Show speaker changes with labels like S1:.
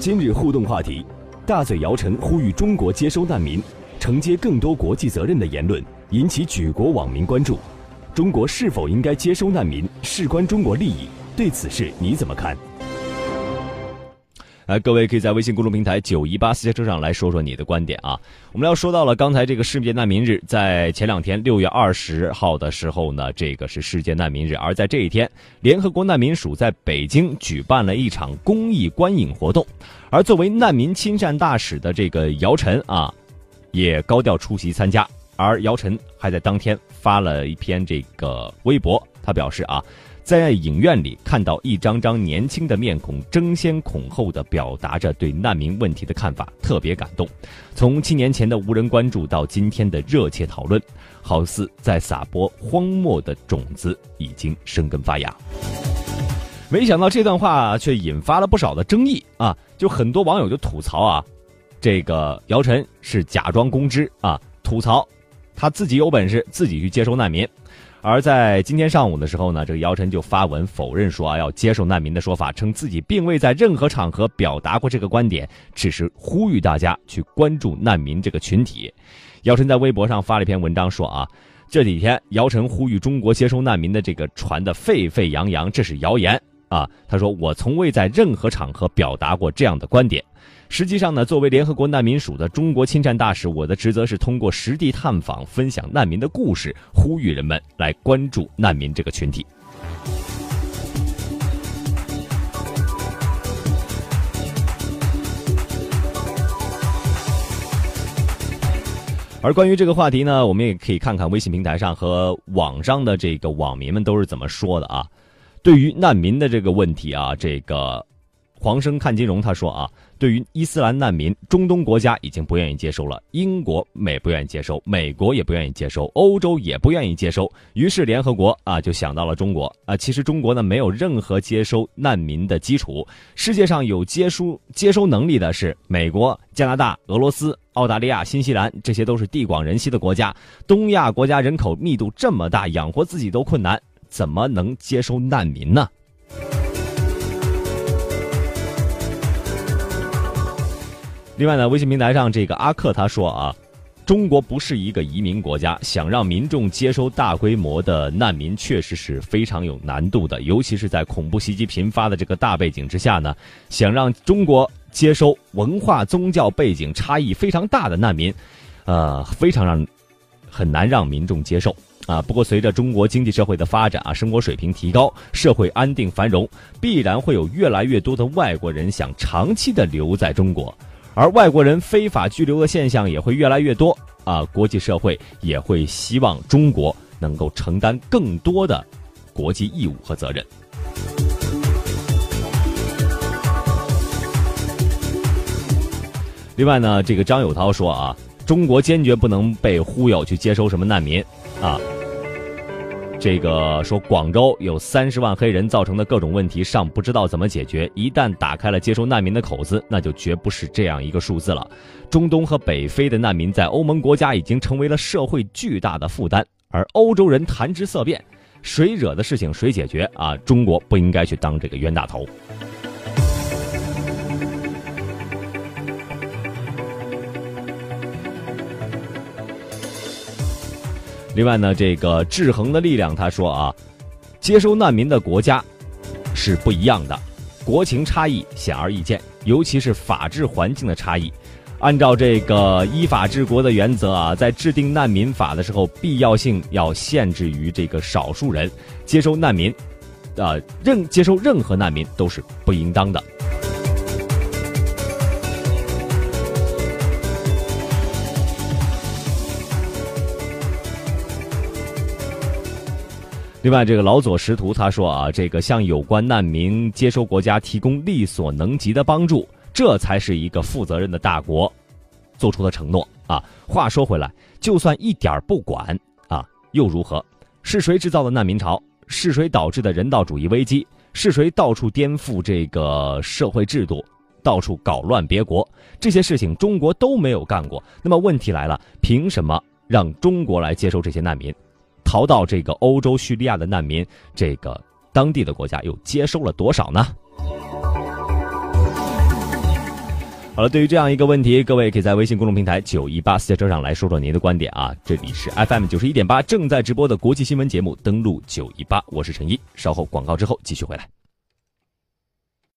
S1: 今日互动话题：大嘴姚晨呼吁中国接收难民，承接更多国际责任的言论引起举国网民关注。中国是否应该接收难民，事关中国利益。对此事你怎么看？
S2: 来，各位可以在微信公众平台九一八私家车上来说说你的观点啊。我们要说到了刚才这个世界难民日，在前两天六月二十号的时候呢，这个是世界难民日，而在这一天，联合国难民署在北京举办了一场公益观影活动，而作为难民亲善大使的这个姚晨啊，也高调出席参加。而姚晨还在当天发了一篇这个微博，他表示啊。在影院里看到一张张年轻的面孔，争先恐后的表达着对难民问题的看法，特别感动。从七年前的无人关注到今天的热切讨论，好似在撒播荒漠的种子已经生根发芽。没想到这段话却引发了不少的争议啊！就很多网友就吐槽啊，这个姚晨是假装公知啊，吐槽他自己有本事自己去接收难民。而在今天上午的时候呢，这个姚晨就发文否认说啊要接受难民的说法，称自己并未在任何场合表达过这个观点，只是呼吁大家去关注难民这个群体。姚晨在微博上发了一篇文章说啊，这几天姚晨呼吁中国接收难民的这个传的沸沸扬扬，这是谣言啊。他说我从未在任何场合表达过这样的观点。实际上呢，作为联合国难民署的中国亲善大使，我的职责是通过实地探访、分享难民的故事，呼吁人们来关注难民这个群体。而关于这个话题呢，我们也可以看看微信平台上和网上的这个网民们都是怎么说的啊。对于难民的这个问题啊，这个。黄生看金融，他说啊，对于伊斯兰难民，中东国家已经不愿意接收了，英国美不愿意接收，美国也不愿意接收，欧洲也不愿意接收，于是联合国啊就想到了中国啊。其实中国呢没有任何接收难民的基础，世界上有接收接收能力的是美国、加拿大、俄罗斯、澳大利亚、新西兰，这些都是地广人稀的国家。东亚国家人口密度这么大，养活自己都困难，怎么能接收难民呢？另外呢，微信平台上这个阿克他说啊，中国不是一个移民国家，想让民众接收大规模的难民，确实是非常有难度的。尤其是在恐怖袭击频发的这个大背景之下呢，想让中国接收文化宗教背景差异非常大的难民，呃，非常让很难让民众接受啊。不过随着中国经济社会的发展啊，生活水平提高，社会安定繁荣，必然会有越来越多的外国人想长期的留在中国。而外国人非法拘留的现象也会越来越多啊！国际社会也会希望中国能够承担更多的国际义务和责任。另外呢，这个张友涛说啊，中国坚决不能被忽悠去接收什么难民啊。这个说广州有三十万黑人造成的各种问题尚不知道怎么解决，一旦打开了接收难民的口子，那就绝不是这样一个数字了。中东和北非的难民在欧盟国家已经成为了社会巨大的负担，而欧洲人谈之色变，谁惹的事情谁解决啊！中国不应该去当这个冤大头。另外呢，这个制衡的力量，他说啊，接收难民的国家是不一样的，国情差异显而易见，尤其是法治环境的差异。按照这个依法治国的原则啊，在制定难民法的时候，必要性要限制于这个少数人接收难民，啊，任接收任何难民都是不应当的。另外，这个老左识图他说啊，这个向有关难民接收国家提供力所能及的帮助，这才是一个负责任的大国做出的承诺啊。话说回来，就算一点不管啊，又如何？是谁制造的难民潮？是谁导致的人道主义危机？是谁到处颠覆这个社会制度，到处搞乱别国？这些事情中国都没有干过。那么问题来了，凭什么让中国来接收这些难民？逃到这个欧洲叙利亚的难民，这个当地的国家又接收了多少呢？好了，对于这样一个问题，各位可以在微信公众平台九一八私家车上来说说您的观点啊。这里是 FM 九十一点八正在直播的国际新闻节目，登录九一八，我是陈一，稍后广告之后继续回来。